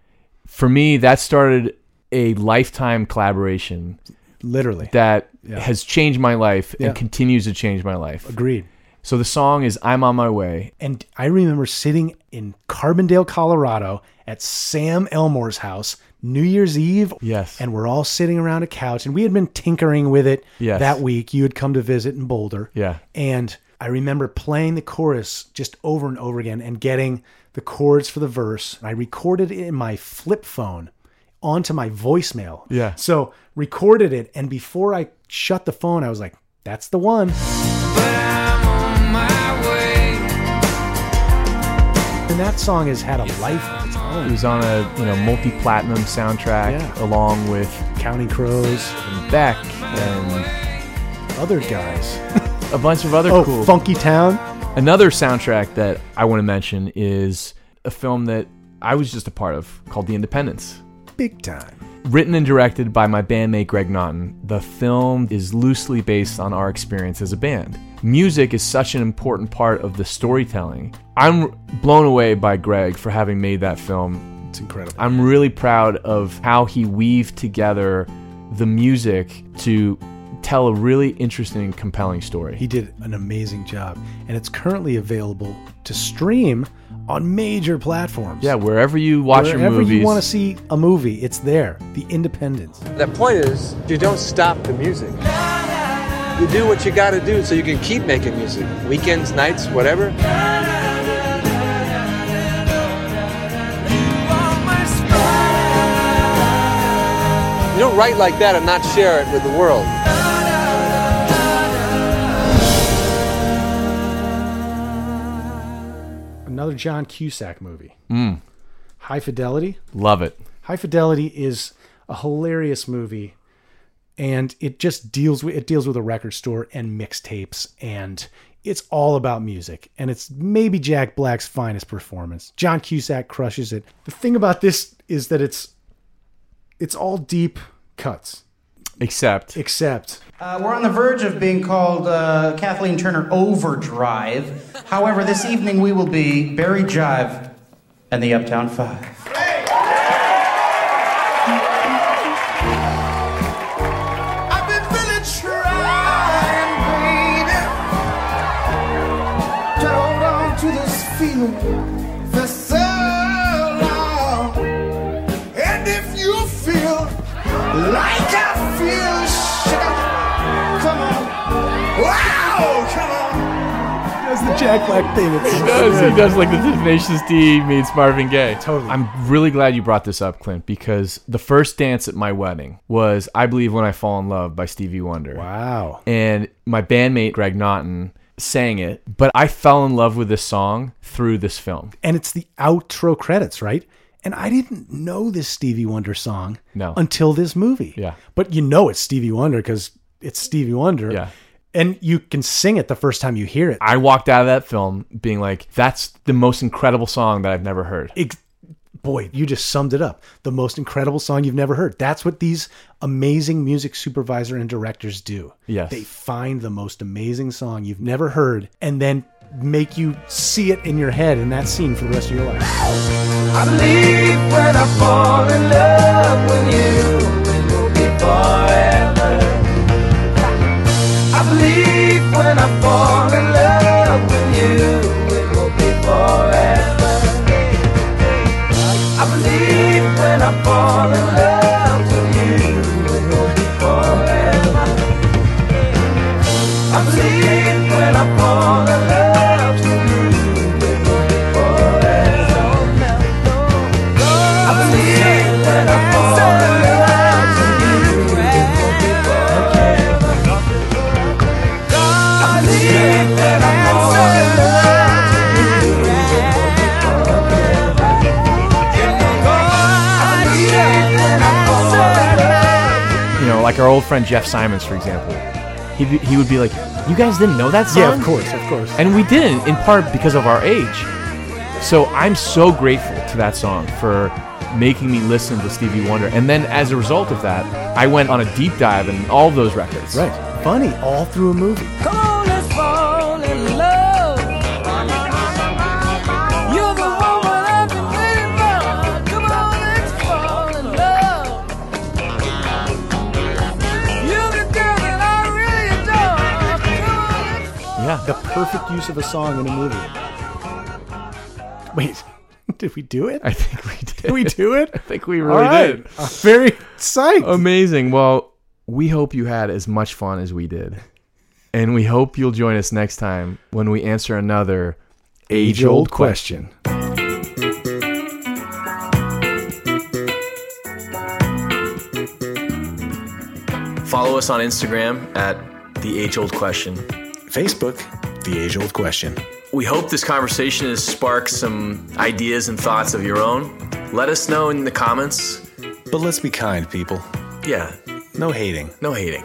for me, that started a lifetime collaboration. Literally. That Yeah. has changed my life Yeah. and continues to change my life. Agreed. So the song is I'm on my way. And I remember sitting in Carbondale, Colorado at Sam Elmore's house New Year's Eve. Yes. And we're all sitting around a couch and we had been tinkering with it Yes. that week. You had come to visit in Boulder. Yeah. And I remember playing the chorus just over and over again and getting the chords for the verse. I recorded it in my flip phone onto my voicemail. Yeah. So recorded it. And before I shut the phone, I was like, that's the one. And that song has had a life of its It was on a you know multi-platinum soundtrack Yeah. along with Counting Crows and Beck and other guys. a bunch of other Oh, cool Funky Town. Another soundtrack that I want to mention is a film that I was just a part of called The Independence. Big time. Written and directed by my bandmate Greg Naughton, the film is loosely based on our experience as a band. Music is such an important part of the storytelling. I'm blown away by Greg for having made that film. It's incredible. I'm really proud of how he weaved together the music to tell a really interesting compelling story. He did an amazing job. And it's currently available to stream on major platforms. yeah, wherever you watch Wherever your movies. Wherever you want to see a movie, it's there. The Independence. The point is, you don't stop the music. You do what you gotta do so you can keep making music. Weekends, nights, whatever. You don't write like that and not share it with the world. Another John Cusack movie. Mm. High Fidelity. Love it. High Fidelity is a hilarious movie, and it just deals with it deals with a record store and mixtapes, and it's all about music, and it's maybe Jack Black's finest performance. John Cusack crushes it. The thing about this is that it's it's all deep cuts, Except except Uh, we're on the verge of being called uh, Kathleen Turner Overdrive. However, this evening we will be Barry Jive and the Uptown Five. I've been really Jack Black. It's He does. He does like the Tenacious D meets Marvin Gaye. Totally. I'm really glad you brought this up, Clint, because the first dance at my wedding was "I Believe When I Fall in Love" by Stevie Wonder. Wow. And my bandmate Greg Naughton sang it, but I fell in love with this song through this film. and it's the outro credits, right? And I didn't know this Stevie Wonder song No. until this movie. Yeah. But you know it's Stevie Wonder because it's Stevie Wonder. Yeah. And you can sing it the first time you hear it. I walked out of that film being like, "That's the most incredible song that I've never heard." Ex- Boy, you just summed it up. The most incredible song you've never heard. That's what these amazing music supervisor and directors do. Yes. They find the most amazing song you've never heard and then make you see it in your head in that scene for the rest of your life. I believe when I fall in love with you, it will be forever. When I fall in love with you, it will be forever. I believe when I fall in love like our old friend Jeff Simons, for example. He he would be like, You guys didn't know that song? Yeah, of course, of course. And we didn't, in part because of our age. So I'm so grateful to that song for making me listen to Stevie Wonder. And then as a result of that, I went on a deep dive in all those records. Right. Funny, all through a movie. Come on, The perfect use of a song in a movie. Wait, *laughs* did we do it? I think we did. *laughs* Did we do it? *laughs* I think we really right. did. I'm very psyched. Amazing. Well, we hope you had as much fun as we did. And we hope you'll join us next time when we answer another age old question. Follow us on Instagram at The Age Old Question. Facebook, The Age Old Question. We hope this conversation has sparked some ideas and thoughts of your own. Let us know in the comments. But let's be kind, people. Yeah, No hating. no hating.